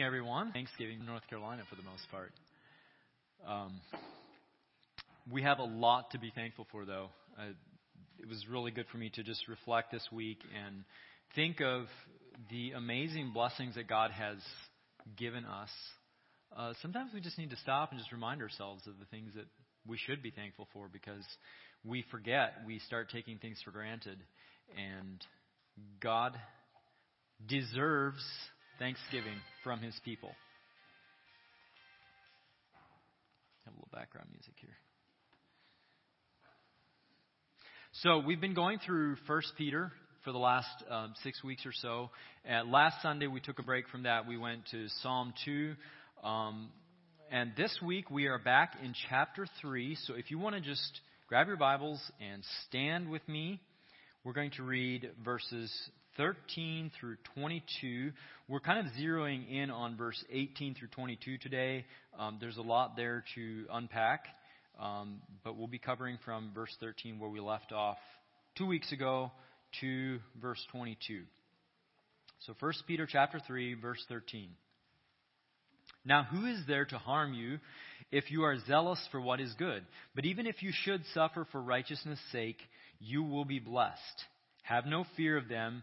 morning, everyone. Thanksgiving, North Carolina, for the most part. Um, we have a lot to be thankful for, though. Uh, it was really good for me to just reflect this week and think of the amazing blessings that God has given us. Uh, sometimes we just need to stop and just remind ourselves of the things that we should be thankful for because we forget, we start taking things for granted. And God deserves thanksgiving from his people. Have a little background music here. So we've been going through First Peter for the last um, six weeks or so. Last Sunday we took a break from that. We went to Psalm two, um, and this week we are back in chapter three. So if you want to just grab your Bibles and stand with me, we're going to read verses 13 through 22. We're kind of zeroing in on verse 18 through 22 today. Um, there's a lot there to unpack, um, but we'll be covering from verse 13 where we left off two weeks ago to verse 22. So 1 Peter chapter 3 verse 13. Now who is there to harm you if you are zealous for what is good? But even if you should suffer for righteousness' sake, you will be blessed. Have no fear of them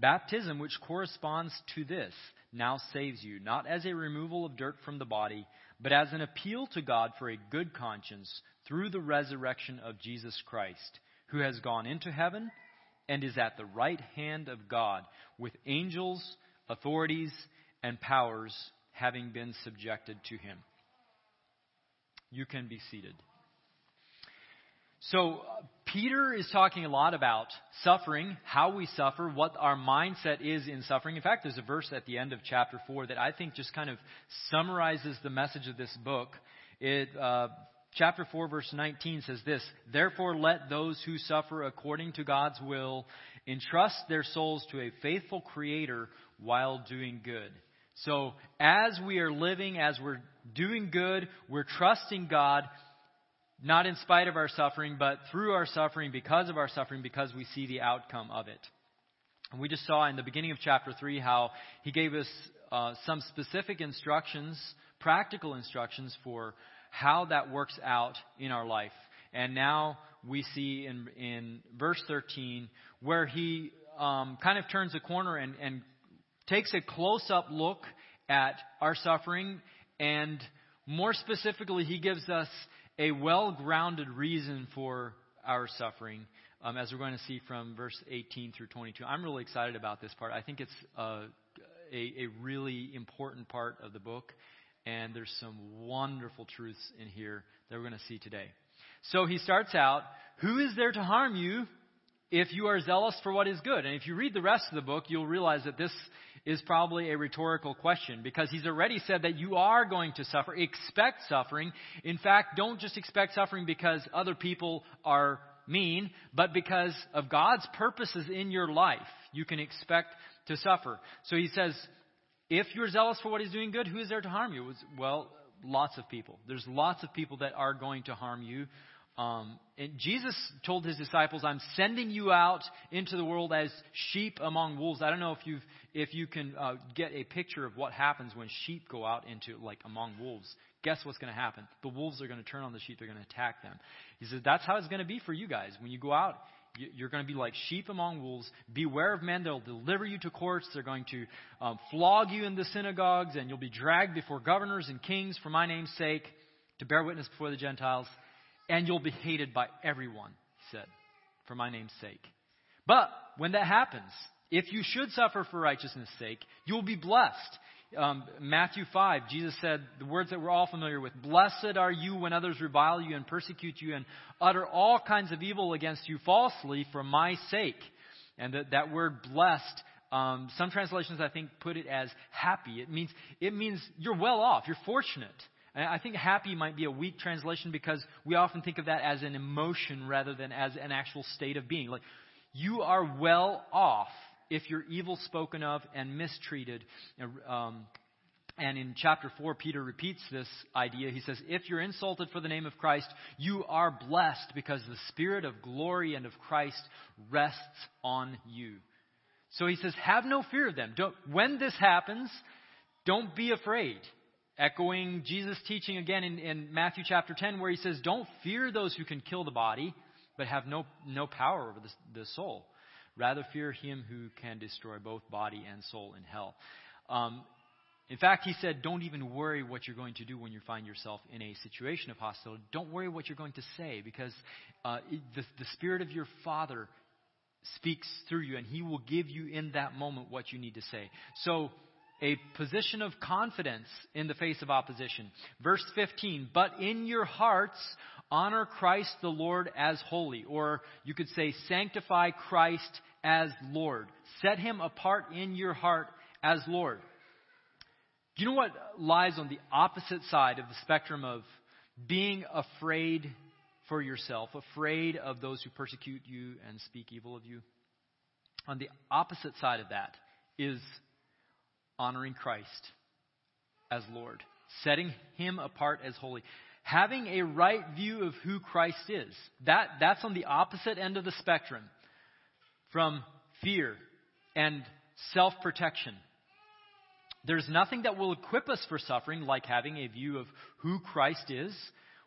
Baptism, which corresponds to this, now saves you, not as a removal of dirt from the body, but as an appeal to God for a good conscience through the resurrection of Jesus Christ, who has gone into heaven and is at the right hand of God, with angels, authorities, and powers having been subjected to him. You can be seated. So, Peter is talking a lot about suffering, how we suffer, what our mindset is in suffering. In fact, there's a verse at the end of chapter 4 that I think just kind of summarizes the message of this book. It, uh, chapter 4, verse 19 says this Therefore, let those who suffer according to God's will entrust their souls to a faithful Creator while doing good. So, as we are living, as we're doing good, we're trusting God not in spite of our suffering, but through our suffering, because of our suffering, because we see the outcome of it. And we just saw in the beginning of chapter 3 how he gave us uh, some specific instructions, practical instructions for how that works out in our life. And now we see in, in verse 13 where he um, kind of turns a corner and, and takes a close up look at our suffering. And more specifically, he gives us a well grounded reason for our suffering, um, as we're going to see from verse 18 through 22. I'm really excited about this part. I think it's uh, a, a really important part of the book, and there's some wonderful truths in here that we're going to see today. So he starts out Who is there to harm you if you are zealous for what is good? And if you read the rest of the book, you'll realize that this is probably a rhetorical question because he's already said that you are going to suffer. Expect suffering. In fact, don't just expect suffering because other people are mean, but because of God's purposes in your life, you can expect to suffer. So he says, if you're zealous for what he's doing good, who is there to harm you? Well, lots of people. There's lots of people that are going to harm you. Um, and Jesus told his disciples, "I'm sending you out into the world as sheep among wolves." I don't know if you if you can uh, get a picture of what happens when sheep go out into like among wolves. Guess what's going to happen? The wolves are going to turn on the sheep. They're going to attack them. He says that's how it's going to be for you guys when you go out. You're going to be like sheep among wolves. Beware of men. They'll deliver you to courts. They're going to um, flog you in the synagogues, and you'll be dragged before governors and kings for my name's sake. to bear witness before the Gentiles, and you'll be hated by everyone, he said, for my name's sake. But when that happens, if you should suffer for righteousness' sake, you will be blessed. Um, Matthew 5, Jesus said the words that we're all familiar with Blessed are you when others revile you and persecute you and utter all kinds of evil against you falsely for my sake. And that, that word blessed, um, some translations I think put it as happy. It means, it means you're well off, you're fortunate. I think happy might be a weak translation because we often think of that as an emotion rather than as an actual state of being. Like, you are well off if you're evil spoken of and mistreated. Um, and in chapter 4, Peter repeats this idea. He says, If you're insulted for the name of Christ, you are blessed because the Spirit of glory and of Christ rests on you. So he says, Have no fear of them. Don't, when this happens, don't be afraid. Echoing Jesus' teaching again in, in Matthew chapter 10, where he says, Don't fear those who can kill the body, but have no, no power over the, the soul. Rather, fear him who can destroy both body and soul in hell. Um, in fact, he said, Don't even worry what you're going to do when you find yourself in a situation of hostility. Don't worry what you're going to say because uh, the, the Spirit of your Father speaks through you, and He will give you in that moment what you need to say. So, a position of confidence in the face of opposition. Verse 15, but in your hearts honor Christ the Lord as holy. Or you could say sanctify Christ as Lord. Set him apart in your heart as Lord. Do you know what lies on the opposite side of the spectrum of being afraid for yourself, afraid of those who persecute you and speak evil of you? On the opposite side of that is honoring Christ as Lord, setting him apart as holy, having a right view of who Christ is. That, that's on the opposite end of the spectrum from fear and self protection. There's nothing that will equip us for suffering like having a view of who Christ is,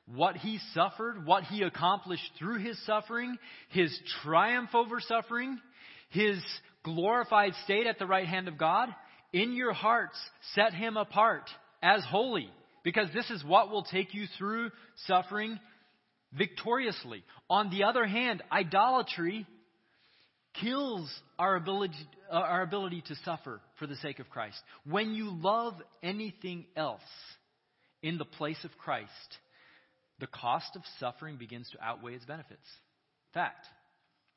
what he suffered, what he accomplished through his suffering, his triumph over suffering, his glorified state at the right hand of God, in your hearts, set him apart as holy, because this is what will take you through suffering victoriously. On the other hand, idolatry kills our ability, uh, our ability to suffer for the sake of Christ. When you love anything else in the place of Christ, the cost of suffering begins to outweigh its benefits. Fact.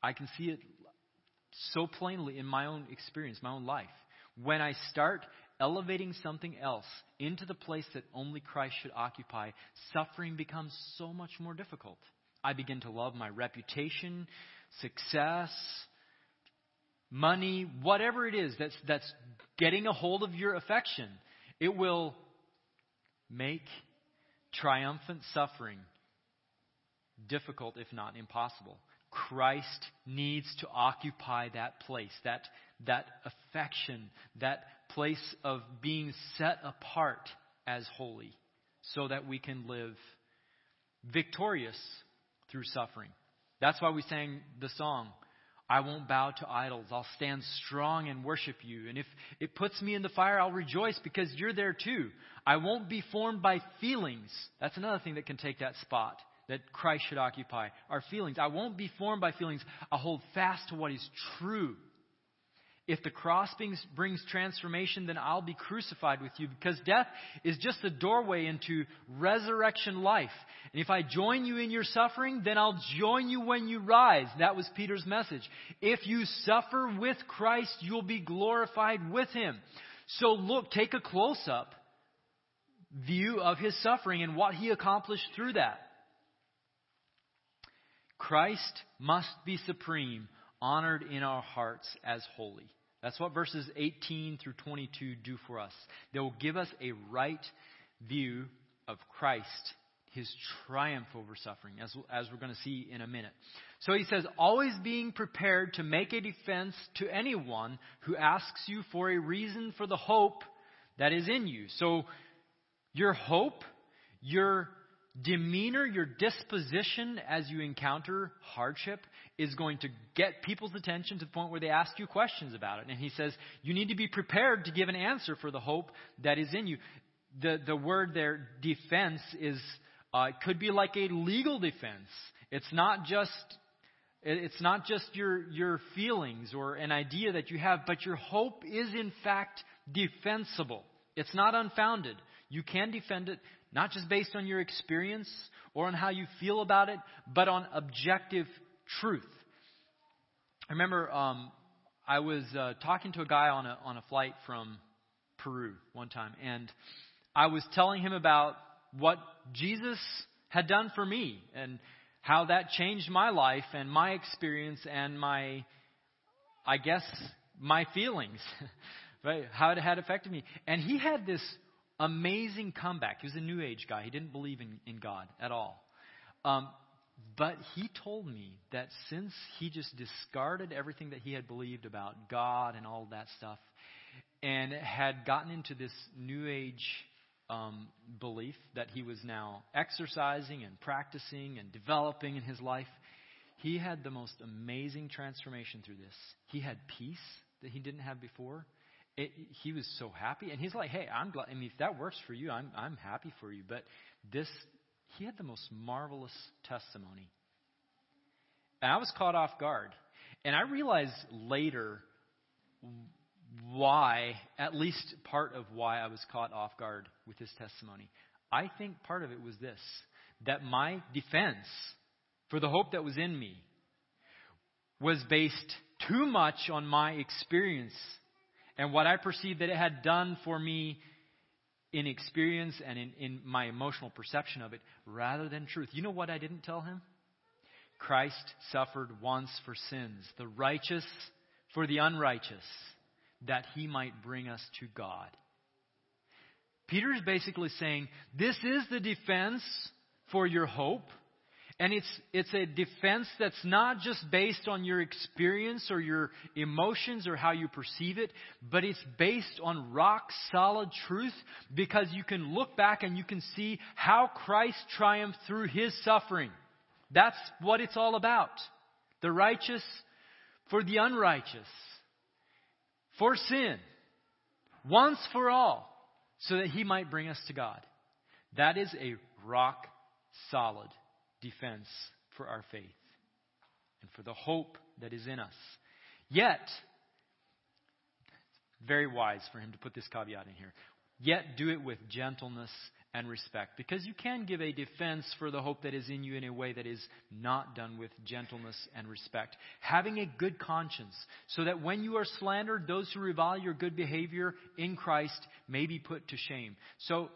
I can see it so plainly in my own experience, my own life. When I start elevating something else into the place that only Christ should occupy, suffering becomes so much more difficult. I begin to love my reputation, success, money, whatever it is that's, that's getting a hold of your affection. It will make triumphant suffering difficult, if not impossible. Christ needs to occupy that place, that, that affection, that place of being set apart as holy, so that we can live victorious through suffering. That's why we sang the song, I won't bow to idols. I'll stand strong and worship you. And if it puts me in the fire, I'll rejoice because you're there too. I won't be formed by feelings. That's another thing that can take that spot that Christ should occupy. Our feelings. I won't be formed by feelings. I'll hold fast to what is true. If the cross brings transformation, then I'll be crucified with you because death is just the doorway into resurrection life. And if I join you in your suffering, then I'll join you when you rise. That was Peter's message. If you suffer with Christ, you'll be glorified with him. So look, take a close up view of his suffering and what he accomplished through that. Christ must be supreme, honored in our hearts as holy. That's what verses 18 through 22 do for us. They will give us a right view of Christ, his triumph over suffering, as, as we're going to see in a minute. So he says, always being prepared to make a defense to anyone who asks you for a reason for the hope that is in you. So your hope, your demeanor, your disposition as you encounter hardship is going to get people's attention to the point where they ask you questions about it. And he says, you need to be prepared to give an answer for the hope that is in you. The, the word there, defense, is Uh, could be like a legal defense. It's not just it's not just your, your feelings or an idea that you have, but your hope is in fact defensible. It's not unfounded. You can defend it, not just based on your experience or on how you feel about it, but on objective truth. I remember um, I was uh, talking to a guy on a, on a flight from Peru one time, and I was telling him about what Jesus had done for me and how that changed my life and my experience and my, I guess, my feelings, right? How it had affected me. And he had this amazing comeback. He was a New Age guy. He didn't believe in, in God at all. Um, but he told me that since he just discarded everything that he had believed about God and all that stuff, and had gotten into this New Age um, belief that he was now exercising and practicing and developing in his life, he had the most amazing transformation through this. He had peace that he didn't have before. It, he was so happy, and he's like, "Hey, I'm glad. I mean, if that works for you, I'm I'm happy for you." But this, he had the most marvelous testimony, and I was caught off guard, and I realized later why, at least part of why I was caught off guard with this testimony. I think part of it was this that my defense for the hope that was in me was based too much on my experience and what I perceived that it had done for me in experience and in, in my emotional perception of it rather than truth. You know what I didn't tell him? Christ suffered once for sins, the righteous for the unrighteous that he might bring us to God. Peter is basically saying, This is the defense for your hope. And it's, it's a defense that's not just based on your experience or your emotions or how you perceive it, but it's based on rock solid truth because you can look back and you can see how Christ triumphed through his suffering. That's what it's all about. The righteous for the unrighteous for sin, once for all, so that he might bring us to God. That is a rock solid defense for our faith and for the hope that is in us. Yet, very wise for him to put this caveat in here. Yet do it with gentleness and respect. Because you can give a defense for the hope that is in you in a way that is not done with gentleness and respect. Having a good conscience, so that when you are slandered, those who revile your good behavior in Christ may be put to shame. So,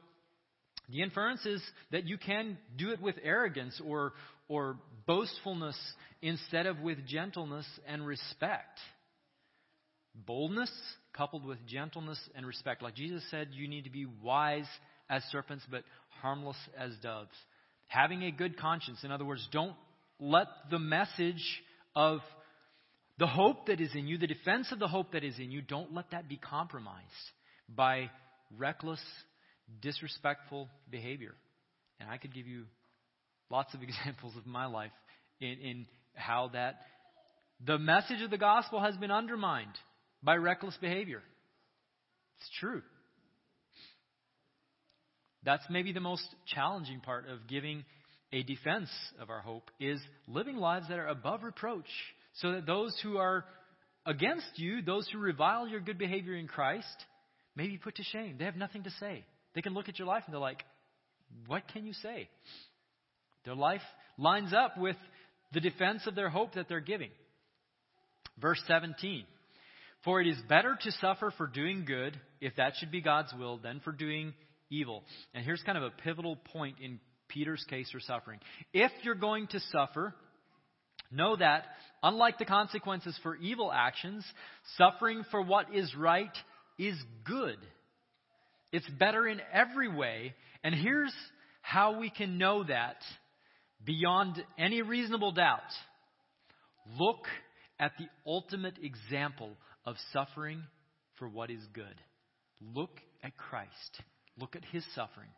the inference is that you can do it with arrogance or, or boastfulness instead of with gentleness and respect. Boldness coupled with gentleness and respect. Like Jesus said, you need to be wise as serpents, but harmless as doves. Having a good conscience. In other words, don't let the message of the hope that is in you, the defense of the hope that is in you, don't let that be compromised by reckless, disrespectful behavior. And I could give you lots of examples of my life in, in how that the message of the gospel has been undermined by reckless behavior. It's true. That's maybe the most challenging part of giving a defense of our hope is living lives that are above reproach so that those who are against you, those who revile your good behavior in Christ, may be put to shame. They have nothing to say. They can look at your life and they're like, what can you say? Their life lines up with the defense of their hope that they're giving. Verse 17. For it is better to suffer for doing good, if that should be God's will, than for doing evil. And here's kind of a pivotal point in Peter's case for suffering. If you're going to suffer, know that, unlike the consequences for evil actions, suffering for what is right is good. It's better in every way. And here's how we can know that beyond any reasonable doubt. Look at the ultimate example of suffering for what is good. Look at Christ. Look at his suffering.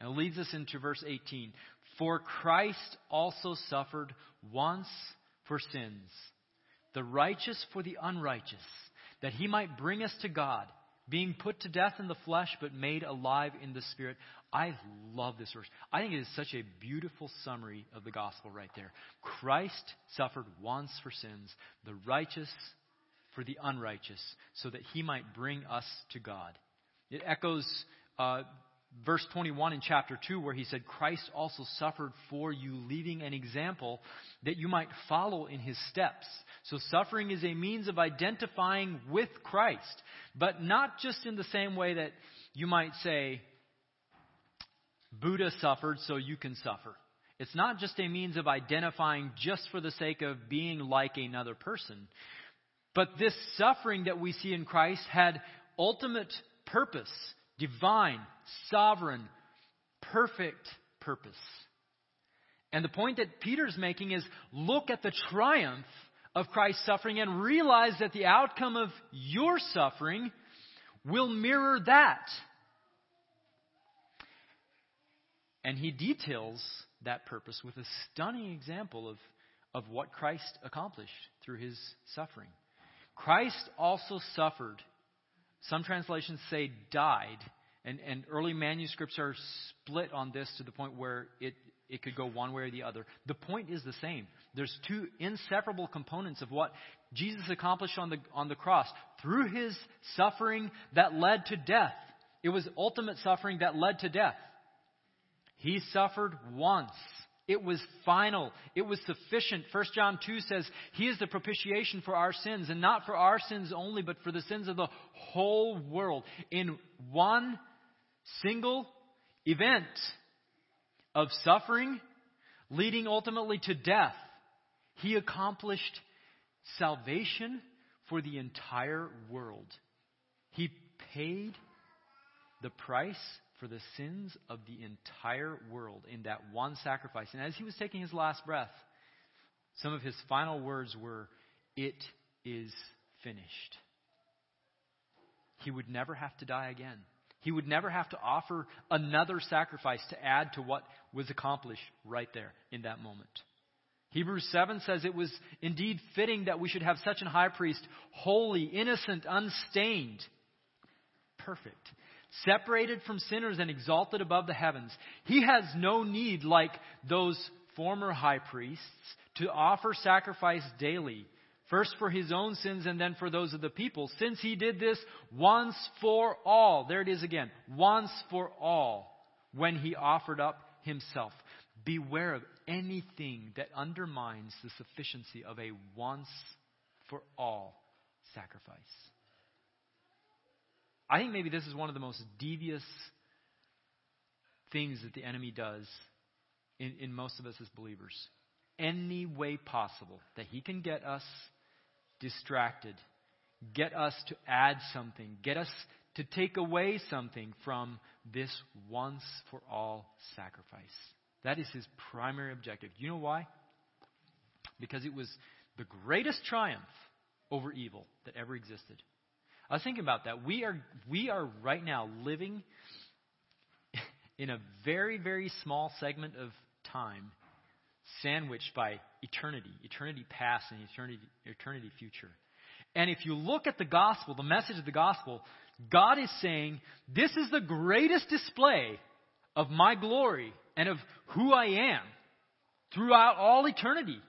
And it leads us into verse 18. For Christ also suffered once for sins, the righteous for the unrighteous, that he might bring us to God, being put to death in the flesh, but made alive in the spirit, I love this verse. I think it is such a beautiful summary of the gospel right there. Christ suffered once for sins, the righteous for the unrighteous, so that he might bring us to God. It echoes uh, verse 21 in chapter 2, where he said, Christ also suffered for you, leaving an example that you might follow in his steps. So suffering is a means of identifying with Christ, but not just in the same way that you might say, Buddha suffered, so you can suffer. It's not just a means of identifying just for the sake of being like another person. But this suffering that we see in Christ had ultimate purpose, divine, sovereign, perfect purpose. And the point that Peter's making is look at the triumph of Christ's suffering and realize that the outcome of your suffering will mirror that. And he details that purpose with a stunning example of, of what Christ accomplished through his suffering. Christ also suffered. Some translations say died. And, and early manuscripts are split on this to the point where it, it could go one way or the other. The point is the same. There's two inseparable components of what Jesus accomplished on the, on the cross. Through his suffering that led to death, it was ultimate suffering that led to death. He suffered once. It was final. It was sufficient. 1 John 2 says, He is the propitiation for our sins, and not for our sins only, but for the sins of the whole world. In one single event of suffering, leading ultimately to death, He accomplished salvation for the entire world. He paid the price for the sins of the entire world in that one sacrifice. And as he was taking his last breath, some of his final words were, It is finished. He would never have to die again. He would never have to offer another sacrifice to add to what was accomplished right there in that moment. Hebrews 7 says it was indeed fitting that we should have such an high priest, holy, innocent, unstained, perfect, separated from sinners and exalted above the heavens. He has no need, like those former high priests, to offer sacrifice daily, first for his own sins and then for those of the people, since he did this once for all. There it is again. Once for all, when he offered up himself. Beware of anything that undermines the sufficiency of a once for all sacrifice. I think maybe this is one of the most devious things that the enemy does in, in most of us as believers. Any way possible that he can get us distracted, get us to add something, get us to take away something from this once for all sacrifice. That is his primary objective. You know why? Because it was the greatest triumph over evil that ever existed. I was thinking about that. We are, we are right now living in a very, very small segment of time, sandwiched by eternity, eternity past and eternity, eternity future. And if you look at the gospel, the message of the gospel, God is saying, This is the greatest display of my glory and of who I am throughout all eternity.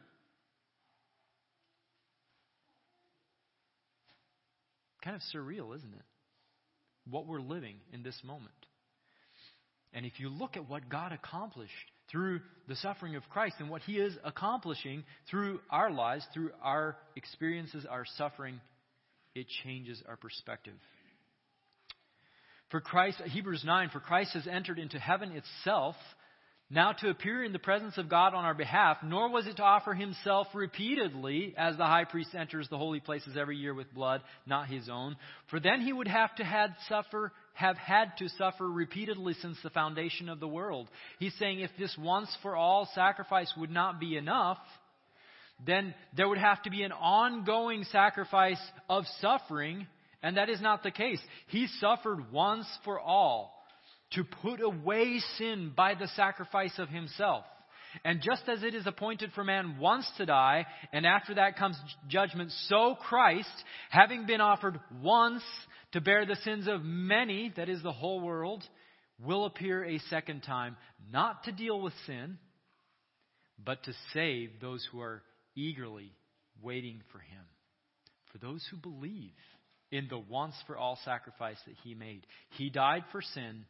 Kind of surreal, isn't it? What we're living in this moment. And if you look at what God accomplished through the suffering of Christ and what He is accomplishing through our lives, through our experiences, our suffering, it changes our perspective. For Christ, Hebrews 9, for Christ has entered into heaven itself now to appear in the presence of God on our behalf, nor was it to offer himself repeatedly as the high priest enters the holy places every year with blood, not his own. For then he would have to had suffer, have had to suffer repeatedly since the foundation of the world. He's saying if this once for all sacrifice would not be enough, then there would have to be an ongoing sacrifice of suffering, and that is not the case. He suffered once for all to put away sin by the sacrifice of himself. And just as it is appointed for man once to die, and after that comes judgment, so Christ, having been offered once to bear the sins of many, that is the whole world, will appear a second time, not to deal with sin, but to save those who are eagerly waiting for him. For those who believe in the once for all sacrifice that he made. He died for sin.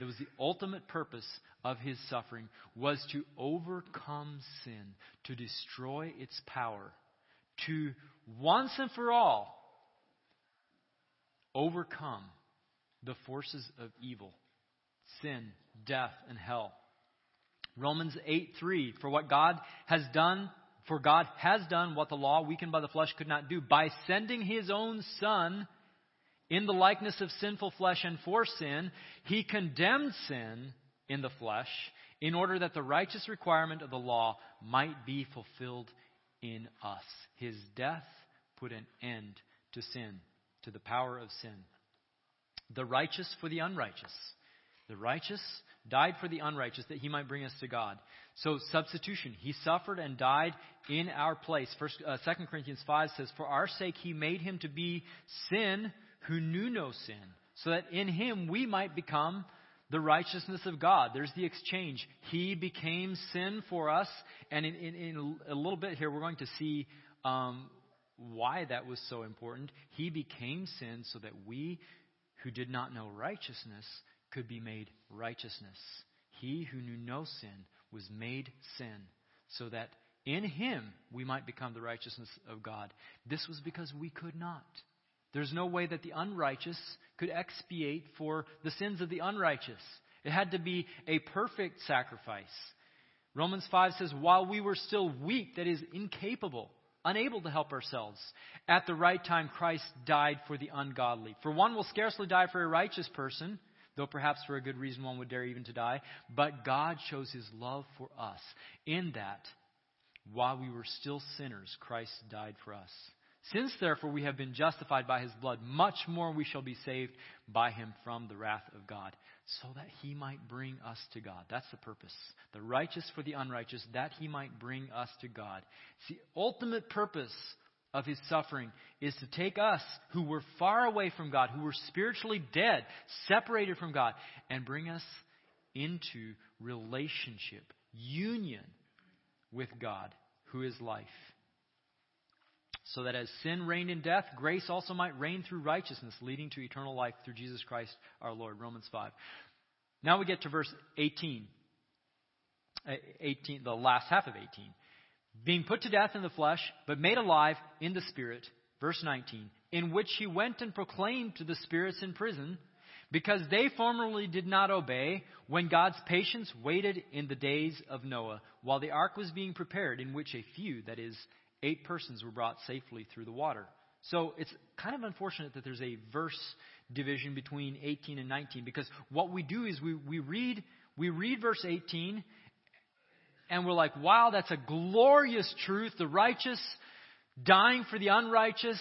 That was the ultimate purpose of his suffering was to overcome sin, to destroy its power, to once and for all overcome the forces of evil, sin, death, and hell. Romans 8 3, for what God has done, for God has done what the law, weakened by the flesh, could not do, by sending his own Son in the likeness of sinful flesh and for sin, he condemned sin in the flesh in order that the righteous requirement of the law might be fulfilled in us. His death put an end to sin, to the power of sin. The righteous for the unrighteous. The righteous died for the unrighteous that he might bring us to God. So substitution. He suffered and died in our place. First, uh, 2 Corinthians 5 says, For our sake he made him to be sin who knew no sin, so that in him we might become the righteousness of God. There's the exchange. He became sin for us. And in, in, in a little bit here, we're going to see um, why that was so important. He became sin so that we who did not know righteousness could be made righteousness. He who knew no sin was made sin so that in him we might become the righteousness of God. This was because we could not. There's no way that the unrighteous could expiate for the sins of the unrighteous. It had to be a perfect sacrifice. Romans 5 says, while we were still weak, that is, incapable, unable to help ourselves, at the right time Christ died for the ungodly. For one will scarcely die for a righteous person, though perhaps for a good reason one would dare even to die. But God shows his love for us in that while we were still sinners, Christ died for us. Since therefore we have been justified by his blood, much more we shall be saved by him from the wrath of God, so that he might bring us to God. That's the purpose. The righteous for the unrighteous, that he might bring us to God. It's the ultimate purpose of his suffering is to take us who were far away from God, who were spiritually dead, separated from God, and bring us into relationship, union with God, who is life so that as sin reigned in death, grace also might reign through righteousness, leading to eternal life through Jesus Christ our Lord. Romans 5. Now we get to verse 18. Uh, 18, the last half of 18. Being put to death in the flesh, but made alive in the spirit. Verse 19. In which he went and proclaimed to the spirits in prison, because they formerly did not obey when God's patience waited in the days of Noah, while the ark was being prepared, in which a few, that is, eight persons were brought safely through the water. So it's kind of unfortunate that there's a verse division between 18 and 19 because what we do is we, we read we read verse 18 and we're like, wow, that's a glorious truth. The righteous dying for the unrighteous,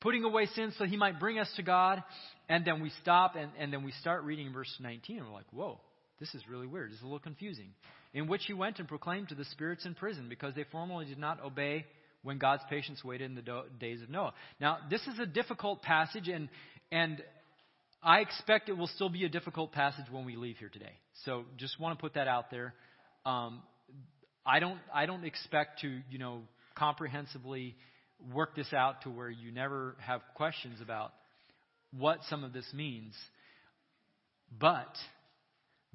putting away sin so he might bring us to God. And then we stop and, and then we start reading verse 19 and we're like, whoa, this is really weird. It's a little confusing. In which he went and proclaimed to the spirits in prison because they formerly did not obey when God's patience waited in the do- days of Noah. Now, this is a difficult passage, and, and I expect it will still be a difficult passage when we leave here today. So just want to put that out there. Um, I don't, I don't expect to, you know, comprehensively work this out to where you never have questions about what some of this means. But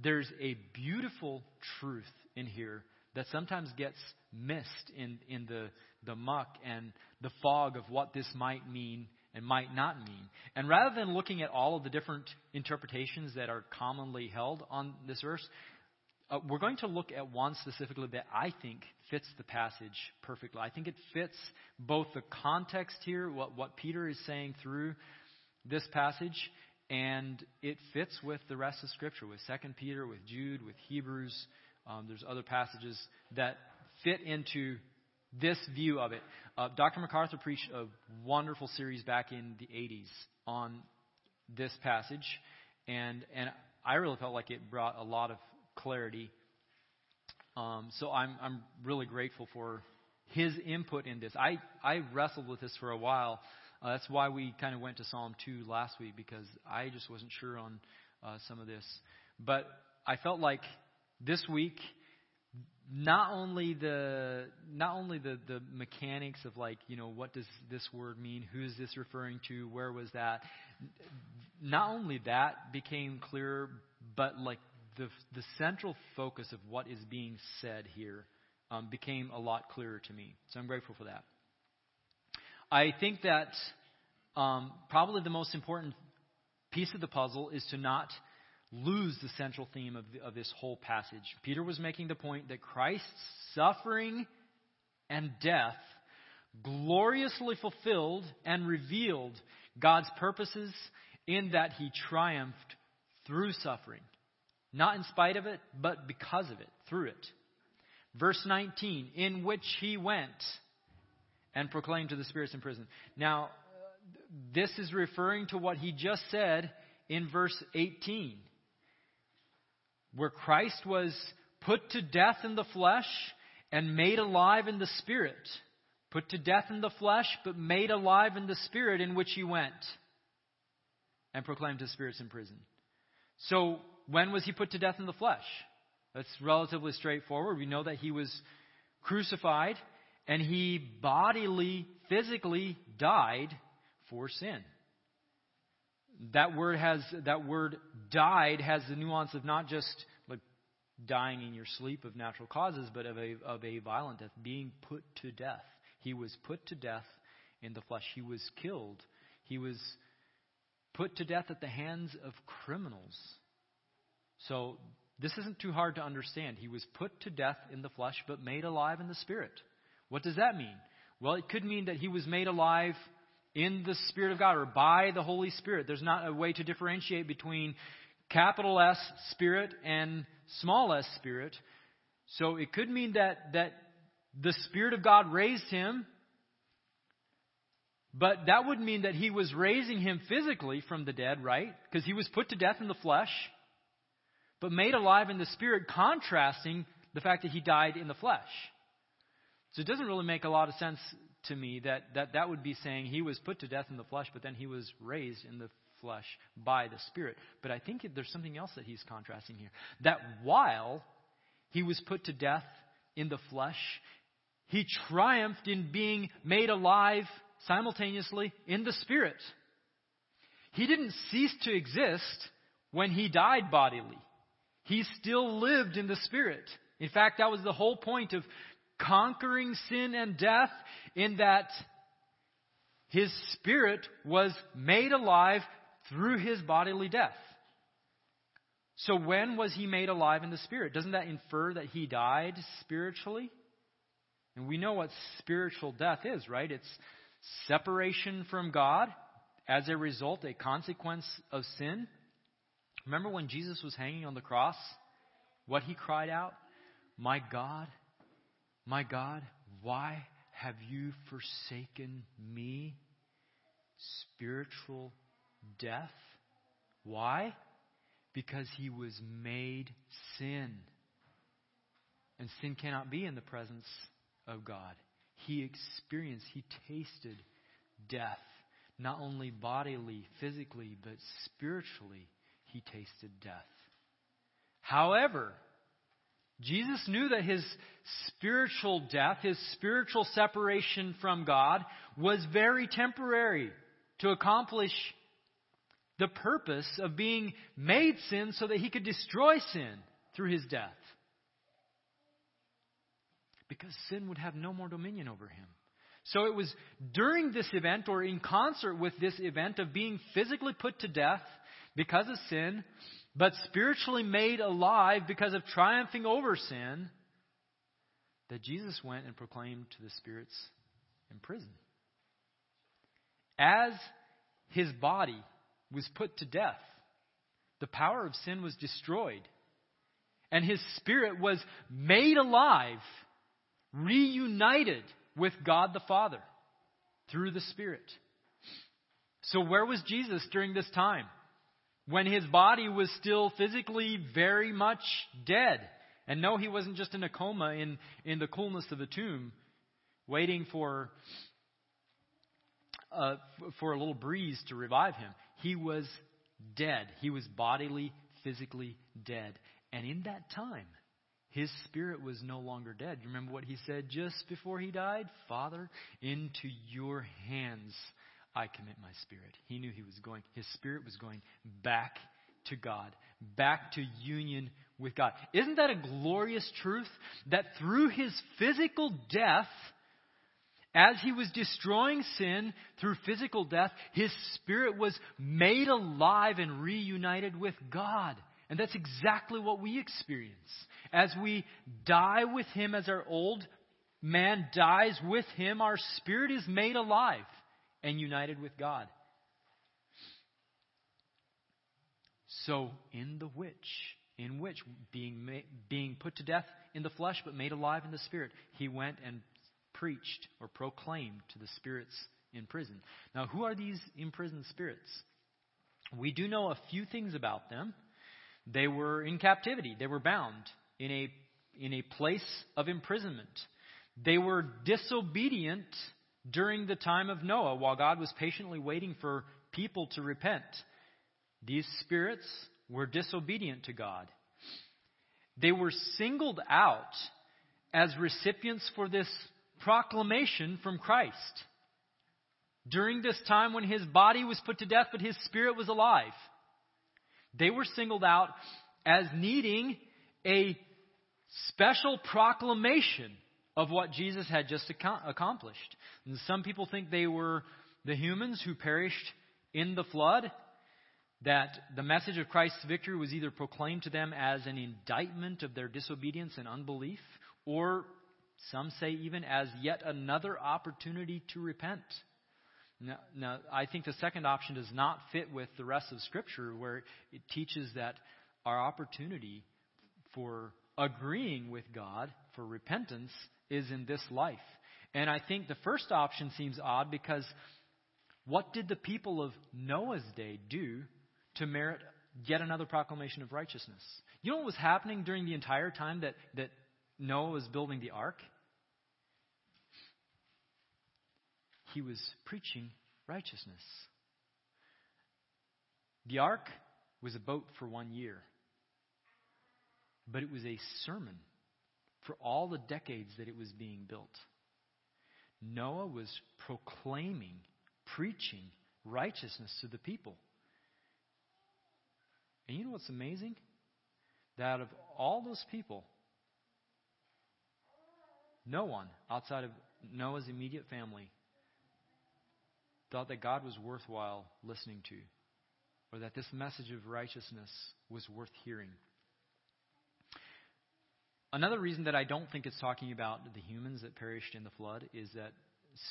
there's a beautiful truth in here that sometimes gets missed in, in the, the muck and the fog of what this might mean and might not mean. And rather than looking at all of the different interpretations that are commonly held on this verse, uh, we're going to look at one specifically that I think fits the passage perfectly. I think it fits both the context here, what, what Peter is saying through this passage, and it fits with the rest of Scripture, with 2 Peter, with Jude, with Hebrews. Um, there's other passages that fit into this view of it. Uh, Dr. MacArthur preached a wonderful series back in the 80s on this passage, and and I really felt like it brought a lot of clarity. Um, so I'm I'm really grateful for his input in this. I I wrestled with this for a while. Uh, that's why we kind of went to Psalm 2 last week because I just wasn't sure on uh, some of this. But I felt like this week, not only the not only the the mechanics of like you know what does this word mean? Who is this referring to? Where was that? Not only that became clearer but like the the central focus of what is being said here um, became a lot clearer to me. So i'm grateful for that. I think that um, probably the most important piece of the puzzle is to not lose the central theme of, the, of this whole passage. Peter was making the point that Christ's suffering and death gloriously fulfilled and revealed God's purposes in that he triumphed through suffering. Not in spite of it, but because of it, through it. Verse 19, in which he went and proclaimed to the spirits in prison. Now, this is referring to what he just said in verse 18 where Christ was put to death in the flesh and made alive in the spirit. Put to death in the flesh, but made alive in the spirit in which he went and proclaimed his spirits in prison. So, when was he put to death in the flesh? That's relatively straightforward. We know that he was crucified and he bodily, physically died for sin that word has that word died has the nuance of not just like dying in your sleep of natural causes, but of a of a violent death, being put to death. He was put to death in the flesh. He was killed. He was put to death at the hands of criminals. So this isn't too hard to understand. He was put to death in the flesh, but made alive in the spirit. What does that mean? Well, it could mean that he was made alive in the Spirit of God or by the Holy Spirit. There's not a way to differentiate between capital S Spirit and small s Spirit. So it could mean that, that the Spirit of God raised him, but that would mean that he was raising him physically from the dead, right? Because he was put to death in the flesh, but made alive in the Spirit, contrasting the fact that he died in the flesh. So it doesn't really make a lot of sense to me that, that that would be saying he was put to death in the flesh, but then he was raised in the flesh by the Spirit. But I think there's something else that he's contrasting here. That while he was put to death in the flesh, he triumphed in being made alive simultaneously in the Spirit. He didn't cease to exist when he died bodily. He still lived in the Spirit. In fact, that was the whole point of conquering sin and death in that his spirit was made alive through his bodily death. So when was he made alive in the spirit? Doesn't that infer that he died spiritually? And we know what spiritual death is, right? It's separation from God as a result, a consequence of sin. Remember when Jesus was hanging on the cross? What he cried out? My God, my God, why have you forsaken me? Spiritual death. Why? Because he was made sin. And sin cannot be in the presence of God. He experienced, he tasted death. Not only bodily, physically, but spiritually, he tasted death. However, Jesus knew that his spiritual death, his spiritual separation from God, was very temporary to accomplish the purpose of being made sin so that he could destroy sin through his death. Because sin would have no more dominion over him. So it was during this event, or in concert with this event of being physically put to death because of sin, but spiritually made alive because of triumphing over sin, that Jesus went and proclaimed to the spirits in prison. As his body was put to death, the power of sin was destroyed, and his spirit was made alive, reunited with God the Father through the Spirit. So, where was Jesus during this time? when his body was still physically very much dead. And no, he wasn't just in a coma in, in the coolness of the tomb, waiting for, uh, for a little breeze to revive him. He was dead. He was bodily, physically dead. And in that time, his spirit was no longer dead. You remember what he said just before he died? Father, into your hands I commit my spirit. He knew he was going, his spirit was going back to God, back to union with God. Isn't that a glorious truth? That through his physical death, as he was destroying sin through physical death, his spirit was made alive and reunited with God. And that's exactly what we experience. As we die with him, as our old man dies with him, our spirit is made alive and united with God. So, in the which, in which, being, being put to death in the flesh but made alive in the spirit, he went and preached or proclaimed to the spirits in prison. Now, who are these imprisoned spirits? We do know a few things about them. They were in captivity, they were bound in a, in a place of imprisonment. They were disobedient during the time of Noah while God was patiently waiting for people to repent. These spirits were disobedient to God. They were singled out as recipients for this proclamation from Christ. During this time when his body was put to death, but his spirit was alive, they were singled out as needing a special proclamation of what Jesus had just accomplished. And some people think they were the humans who perished in the flood, that the message of Christ's victory was either proclaimed to them as an indictment of their disobedience and unbelief, or some say even as yet another opportunity to repent. Now, now, I think the second option does not fit with the rest of Scripture, where it teaches that our opportunity for agreeing with God, for repentance, is in this life. And I think the first option seems odd because what did the people of Noah's day do to merit yet another proclamation of righteousness? You know what was happening during the entire time that, that Noah was building the ark? he was preaching righteousness. The ark was a boat for one year, but it was a sermon for all the decades that it was being built. Noah was proclaiming, preaching righteousness to the people. And you know what's amazing? That out of all those people, no one outside of Noah's immediate family thought that God was worthwhile listening to, or that this message of righteousness was worth hearing. Another reason that I don't think it's talking about the humans that perished in the flood is that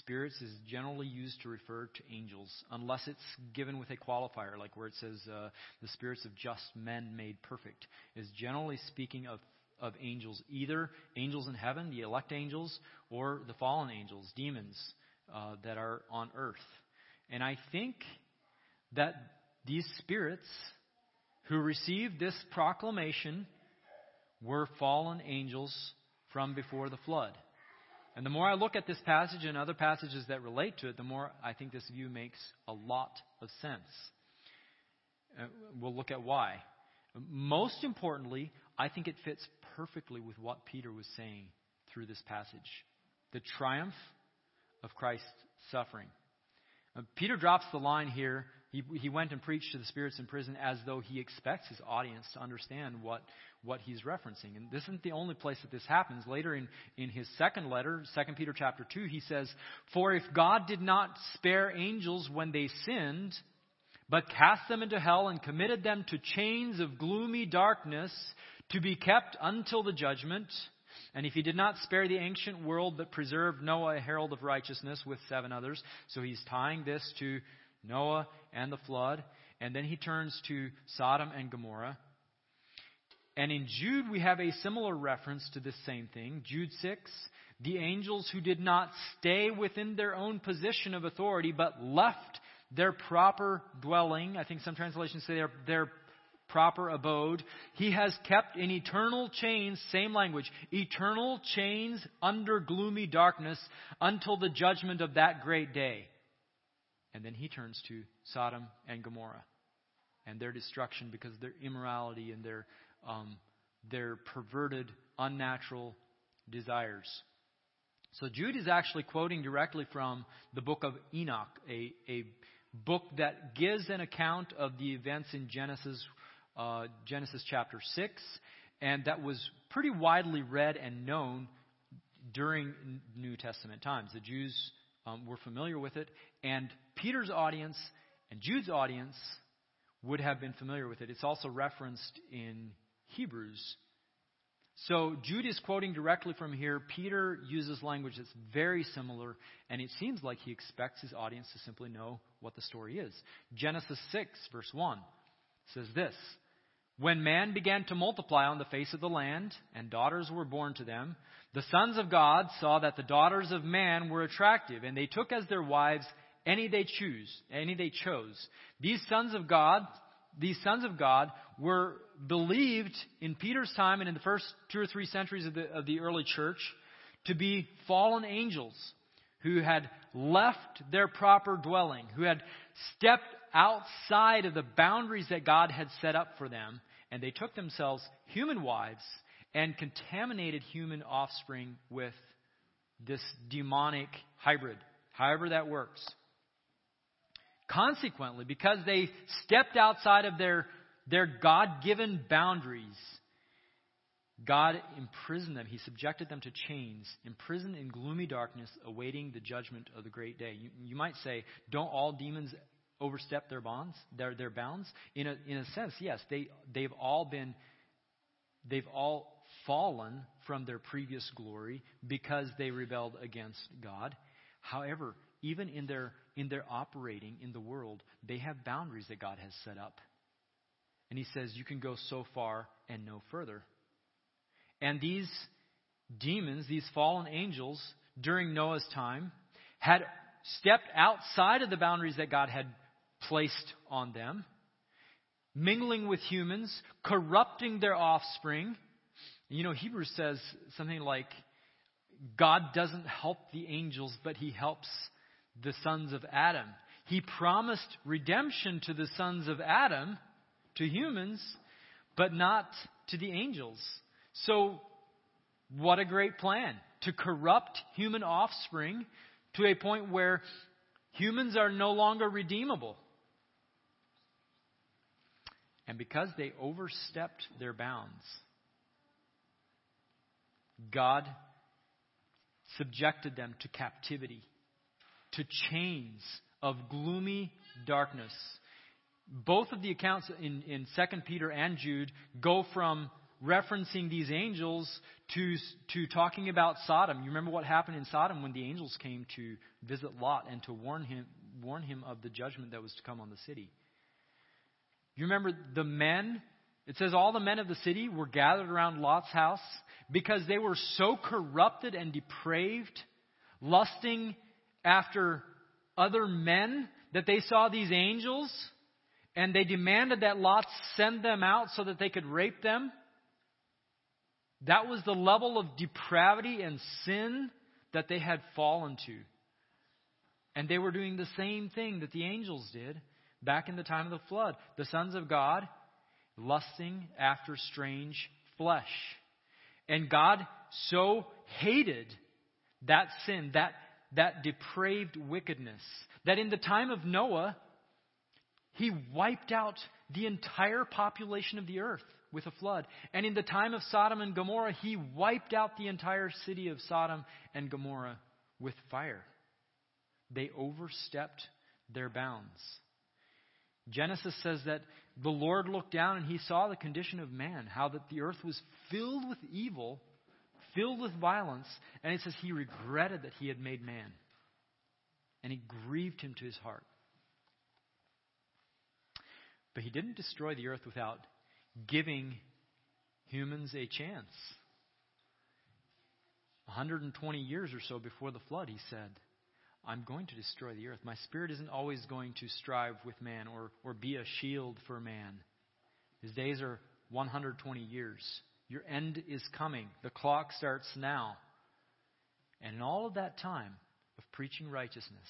spirits is generally used to refer to angels, unless it's given with a qualifier, like where it says uh, the spirits of just men made perfect, is generally speaking of of angels, either angels in heaven, the elect angels, or the fallen angels, demons uh, that are on earth. And I think that these spirits who received this proclamation were fallen angels from before the flood. And the more I look at this passage and other passages that relate to it, the more I think this view makes a lot of sense. Uh, we'll look at why. Most importantly, I think it fits perfectly with what Peter was saying through this passage the triumph of Christ's suffering. Peter drops the line here. He, he went and preached to the spirits in prison as though he expects his audience to understand what, what he's referencing. And this isn't the only place that this happens. Later in, in his second letter, 2 Peter chapter 2, he says, For if God did not spare angels when they sinned, but cast them into hell and committed them to chains of gloomy darkness to be kept until the judgment, and if he did not spare the ancient world, but preserved Noah, a herald of righteousness, with seven others, so he's tying this to Noah and the flood. And then he turns to Sodom and Gomorrah. And in Jude, we have a similar reference to this same thing. Jude 6 the angels who did not stay within their own position of authority, but left their proper dwelling. I think some translations say their, their proper abode. He has kept in eternal chains, same language, eternal chains under gloomy darkness until the judgment of that great day. And then he turns to Sodom and Gomorrah and their destruction because their immorality and their, um, their perverted, unnatural desires. So Jude is actually quoting directly from the book of Enoch, a, a book that gives an account of the events in Genesis, uh, Genesis chapter 6, and that was pretty widely read and known during New Testament times. The Jews um, were familiar with it, and Peter's audience and Jude's audience would have been familiar with it. It's also referenced in Hebrews. So Jude is quoting directly from here. Peter uses language that's very similar, and it seems like he expects his audience to simply know what the story is. Genesis 6, verse 1 says this When man began to multiply on the face of the land, and daughters were born to them, the sons of God saw that the daughters of man were attractive, and they took as their wives any they choose, any they chose. These sons of God, these sons of God were believed in Peter's time and in the first two or three centuries of the, of the early church to be fallen angels who had left their proper dwelling, who had stepped outside of the boundaries that God had set up for them, and they took themselves human wives and contaminated human offspring with this demonic hybrid, however that works. Consequently, because they stepped outside of their, their God given boundaries, God imprisoned them. He subjected them to chains, imprisoned in gloomy darkness, awaiting the judgment of the great day. You, you might say, don't all demons overstep their bonds, their, their bounds? In a, in a sense, yes. They, they've all been, they've all fallen from their previous glory because they rebelled against God. However, even in their in their operating in the world, they have boundaries that God has set up. And he says you can go so far and no further. And these demons, these fallen angels, during Noah's time, had stepped outside of the boundaries that God had placed on them, mingling with humans, corrupting their offspring. You know, Hebrews says something like, God doesn't help the angels, but he helps the sons of Adam. He promised redemption to the sons of Adam, to humans, but not to the angels. So, what a great plan to corrupt human offspring to a point where humans are no longer redeemable. And because they overstepped their bounds, God subjected them to captivity to chains of gloomy darkness. Both of the accounts in, in 2 Peter and Jude go from referencing these angels to, to talking about Sodom. You remember what happened in Sodom when the angels came to visit Lot and to warn him, warn him of the judgment that was to come on the city. You remember the men? It says all the men of the city were gathered around Lot's house because they were so corrupted and depraved, lusting after other men that they saw these angels and they demanded that Lot send them out so that they could rape them. That was the level of depravity and sin that they had fallen to. And they were doing the same thing that the angels did back in the time of the flood. The sons of God lusting after strange flesh. And God so hated that sin, that that depraved wickedness. That in the time of Noah, he wiped out the entire population of the earth with a flood. And in the time of Sodom and Gomorrah, he wiped out the entire city of Sodom and Gomorrah with fire. They overstepped their bounds. Genesis says that the Lord looked down and he saw the condition of man, how that the earth was filled with evil filled with violence, and it says he regretted that he had made man. And it grieved him to his heart. But he didn't destroy the earth without giving humans a chance. 120 years or so before the flood, he said, I'm going to destroy the earth. My spirit isn't always going to strive with man or, or be a shield for man. His days are 120 years. Your end is coming. The clock starts now. And in all of that time of preaching righteousness,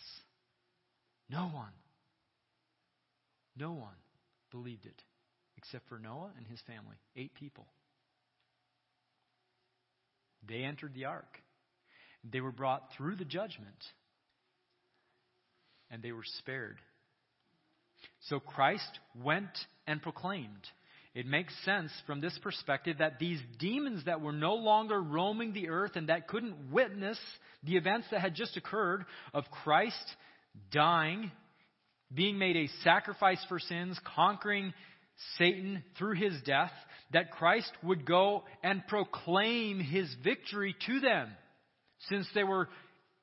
no one, no one believed it, except for Noah and his family. Eight people. They entered the ark. They were brought through the judgment, and they were spared. So Christ went and proclaimed. It makes sense from this perspective that these demons that were no longer roaming the earth and that couldn't witness the events that had just occurred of Christ dying, being made a sacrifice for sins, conquering Satan through his death, that Christ would go and proclaim his victory to them since they were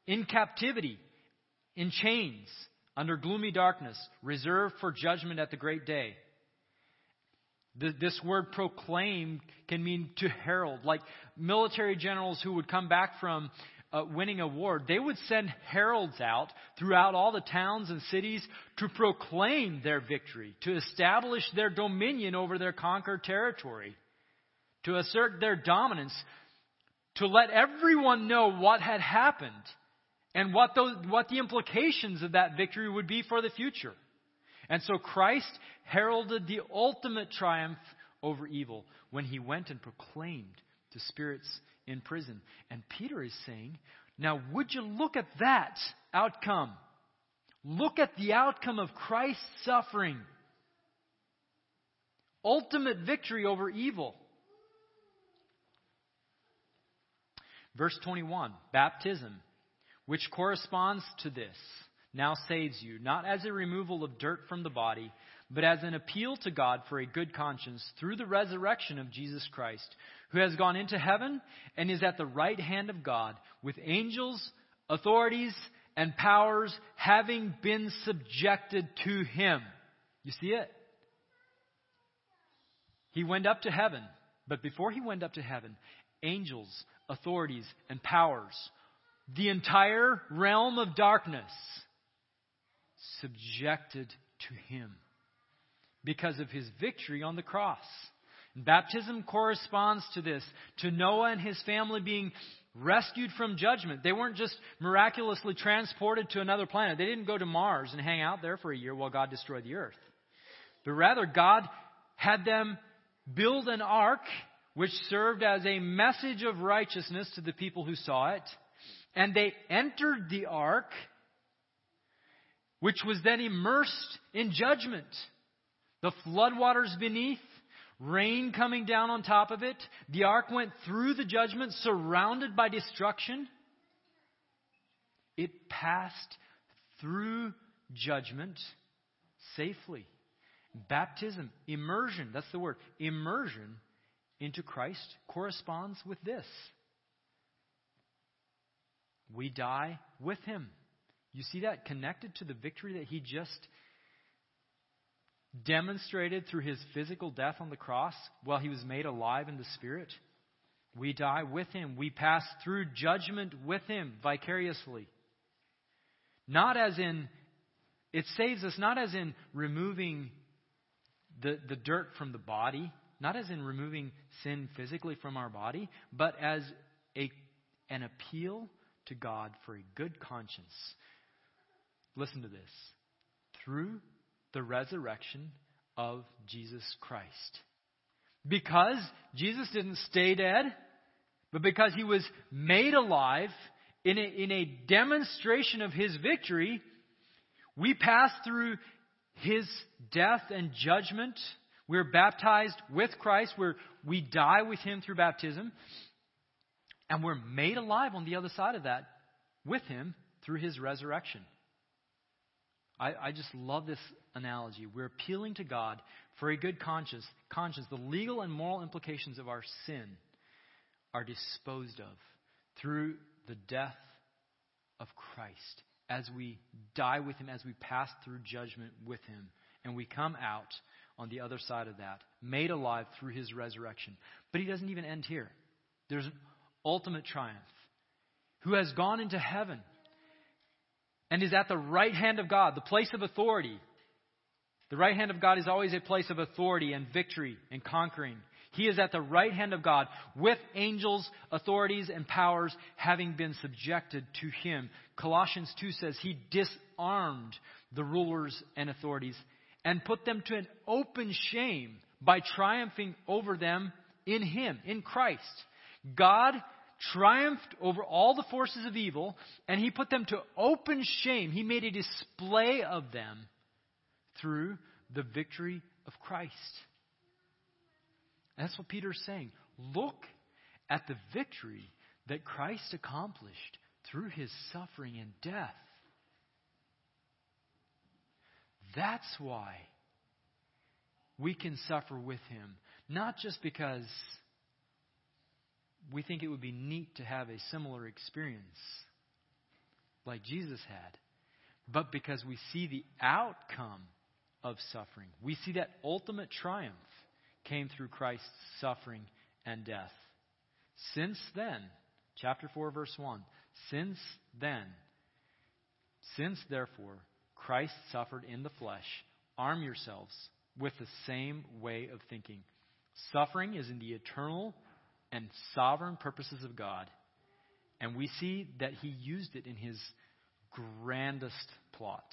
in captivity, in chains, under gloomy darkness, reserved for judgment at the great day. This word proclaim can mean to herald. Like military generals who would come back from uh, winning a war, they would send heralds out throughout all the towns and cities to proclaim their victory, to establish their dominion over their conquered territory, to assert their dominance, to let everyone know what had happened and what, those, what the implications of that victory would be for the future. And so Christ heralded the ultimate triumph over evil when he went and proclaimed to spirits in prison. And Peter is saying, now would you look at that outcome? Look at the outcome of Christ's suffering. Ultimate victory over evil. Verse 21, baptism, which corresponds to this, now saves you, not as a removal of dirt from the body, but as an appeal to God for a good conscience through the resurrection of Jesus Christ, who has gone into heaven and is at the right hand of God, with angels, authorities, and powers having been subjected to him. You see it? He went up to heaven, but before he went up to heaven, angels, authorities, and powers, the entire realm of darkness, subjected to him because of his victory on the cross. And baptism corresponds to this, to Noah and his family being rescued from judgment. They weren't just miraculously transported to another planet. They didn't go to Mars and hang out there for a year while God destroyed the earth. But rather, God had them build an ark which served as a message of righteousness to the people who saw it. And they entered the ark, which was then immersed in judgment. The floodwaters beneath, rain coming down on top of it. The ark went through the judgment, surrounded by destruction. It passed through judgment safely. Baptism, immersion, that's the word. Immersion into Christ corresponds with this. We die with him. You see that connected to the victory that he just demonstrated through his physical death on the cross while he was made alive in the Spirit. We die with him. We pass through judgment with him vicariously. Not as in, it saves us not as in removing the, the dirt from the body, not as in removing sin physically from our body, but as a, an appeal to God for a good conscience. Listen to this. Through the resurrection of Jesus Christ. Because Jesus didn't stay dead, but because he was made alive in a, in a demonstration of his victory, we pass through his death and judgment we're baptized with Christ. We're, we die with Him through baptism. And we're made alive on the other side of that with Him through His resurrection. I, I just love this analogy. We're appealing to God for a good conscience. Conscience, the legal and moral implications of our sin are disposed of through the death of Christ as we die with Him, as we pass through judgment with Him, and we come out on the other side of that, made alive through his resurrection. But he doesn't even end here. There's ultimate triumph. Who has gone into heaven and is at the right hand of God, the place of authority. The right hand of God is always a place of authority and victory and conquering. He is at the right hand of God with angels, authorities, and powers having been subjected to him. Colossians 2 says he disarmed the rulers and authorities and put them to an open shame by triumphing over them in Him, in Christ. God triumphed over all the forces of evil, and He put them to open shame. He made a display of them through the victory of Christ. That's what Peter's saying. Look at the victory that Christ accomplished through his suffering and death. That's why we can suffer with him. Not just because we think it would be neat to have a similar experience like Jesus had, but because we see the outcome of suffering. We see that ultimate triumph came through Christ's suffering and death. Since then, chapter 4, verse 1, since then, since therefore Christ suffered in the flesh, arm yourselves with the same way of thinking. Suffering is in the eternal and sovereign purposes of God, and we see that He used it in His grandest plot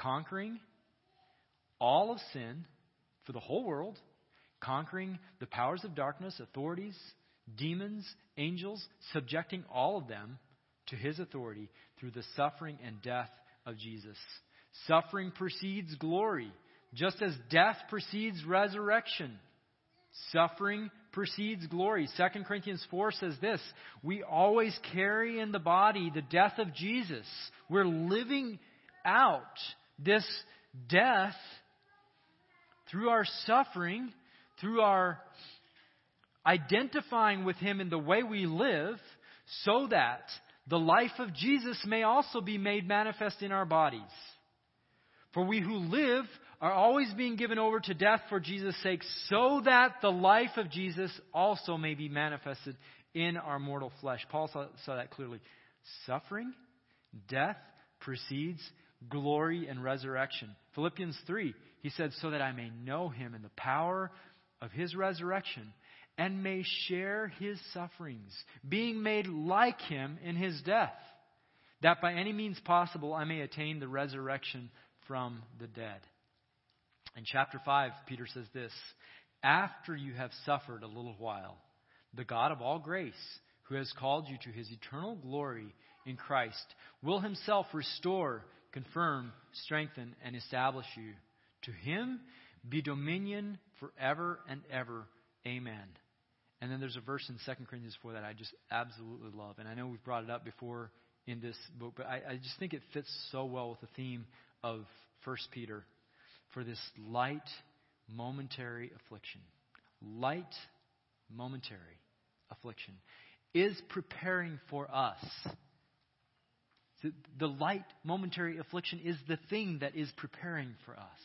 conquering all of sin for the whole world, conquering the powers of darkness, authorities, demons, angels, subjecting all of them to his authority through the suffering and death of Jesus. Suffering precedes glory, just as death precedes resurrection. Suffering precedes glory. 2 Corinthians 4 says this We always carry in the body the death of Jesus. We're living out this death through our suffering, through our identifying with Him in the way we live, so that the life of Jesus may also be made manifest in our bodies. For we who live are always being given over to death for Jesus' sake, so that the life of Jesus also may be manifested in our mortal flesh. Paul saw, saw that clearly. Suffering, death precedes glory and resurrection. Philippians 3, he said, So that I may know him in the power of his resurrection and may share his sufferings, being made like him in his death, that by any means possible I may attain the resurrection from the dead. In chapter 5, Peter says this After you have suffered a little while, the God of all grace, who has called you to his eternal glory in Christ, will himself restore, confirm, strengthen, and establish you. To him be dominion forever and ever. Amen. And then there's a verse in 2 Corinthians 4 that I just absolutely love. And I know we've brought it up before in this book, but I, I just think it fits so well with the theme of 1 Peter for this light, momentary affliction. Light, momentary affliction is preparing for us. The, light, momentary affliction is the thing that is preparing for us.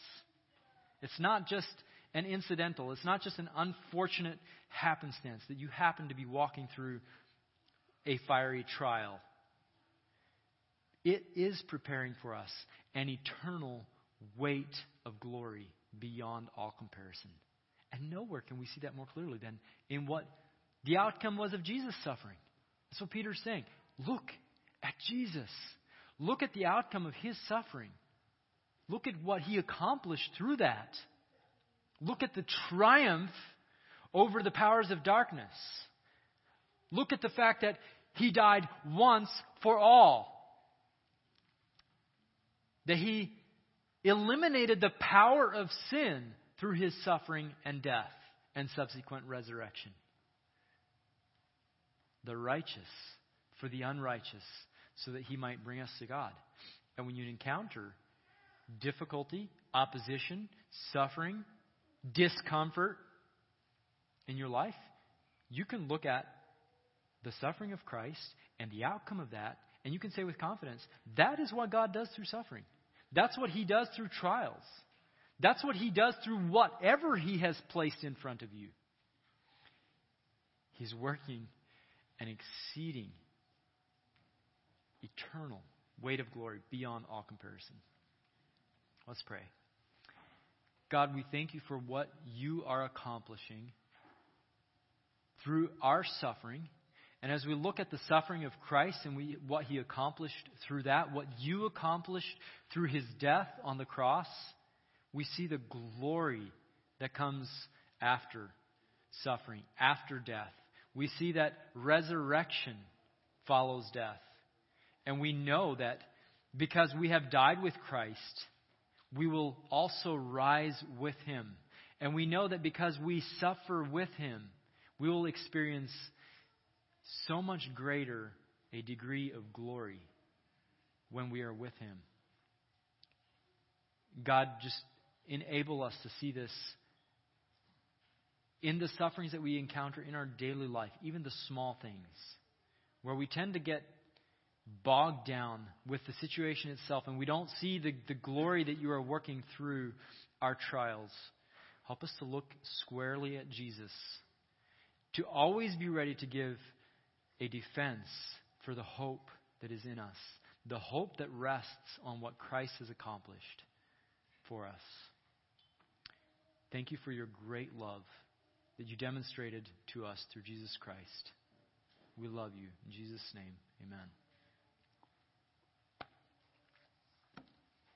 It's not just an incidental, it's not just an unfortunate happenstance that you happen to be walking through a fiery trial. It is preparing for us an eternal weight of glory beyond all comparison. And nowhere can we see that more clearly than in what the outcome was of Jesus' suffering. That's what Peter's saying. Look at Jesus. Look at the outcome of his suffering. Look at what he accomplished through that. Look at the triumph over the powers of darkness. Look at the fact that he died once for all. That he eliminated the power of sin through his suffering and death and subsequent resurrection. The righteous for the unrighteous, so that he might bring us to God. And when you encounter difficulty, opposition, suffering, discomfort in your life, you can look at the suffering of Christ and the outcome of that, and you can say with confidence, that is what God does through suffering. That's what He does through trials. That's what He does through whatever He has placed in front of you. He's working an exceeding, eternal weight of glory beyond all comparison. Let's pray. God, we thank you for what you are accomplishing through our suffering and as we look at the suffering of Christ and we, what he accomplished through that, what you accomplished through his death on the cross, we see the glory that comes after suffering, after death. We see that resurrection follows death. And we know that because we have died with Christ, we will also rise with him. And we know that because we suffer with him, we will experience so much greater a degree of glory when we are with him. God just enable us to see this in the sufferings that we encounter in our daily life, even the small things, where we tend to get bogged down with the situation itself and we don't see the, the glory that you are working through our trials. Help us to look squarely at Jesus, to always be ready to give a defense for the hope that is in us, the hope that rests on what Christ has accomplished for us. Thank you for your great love that you demonstrated to us through Jesus Christ. We love you. In Jesus' name, amen.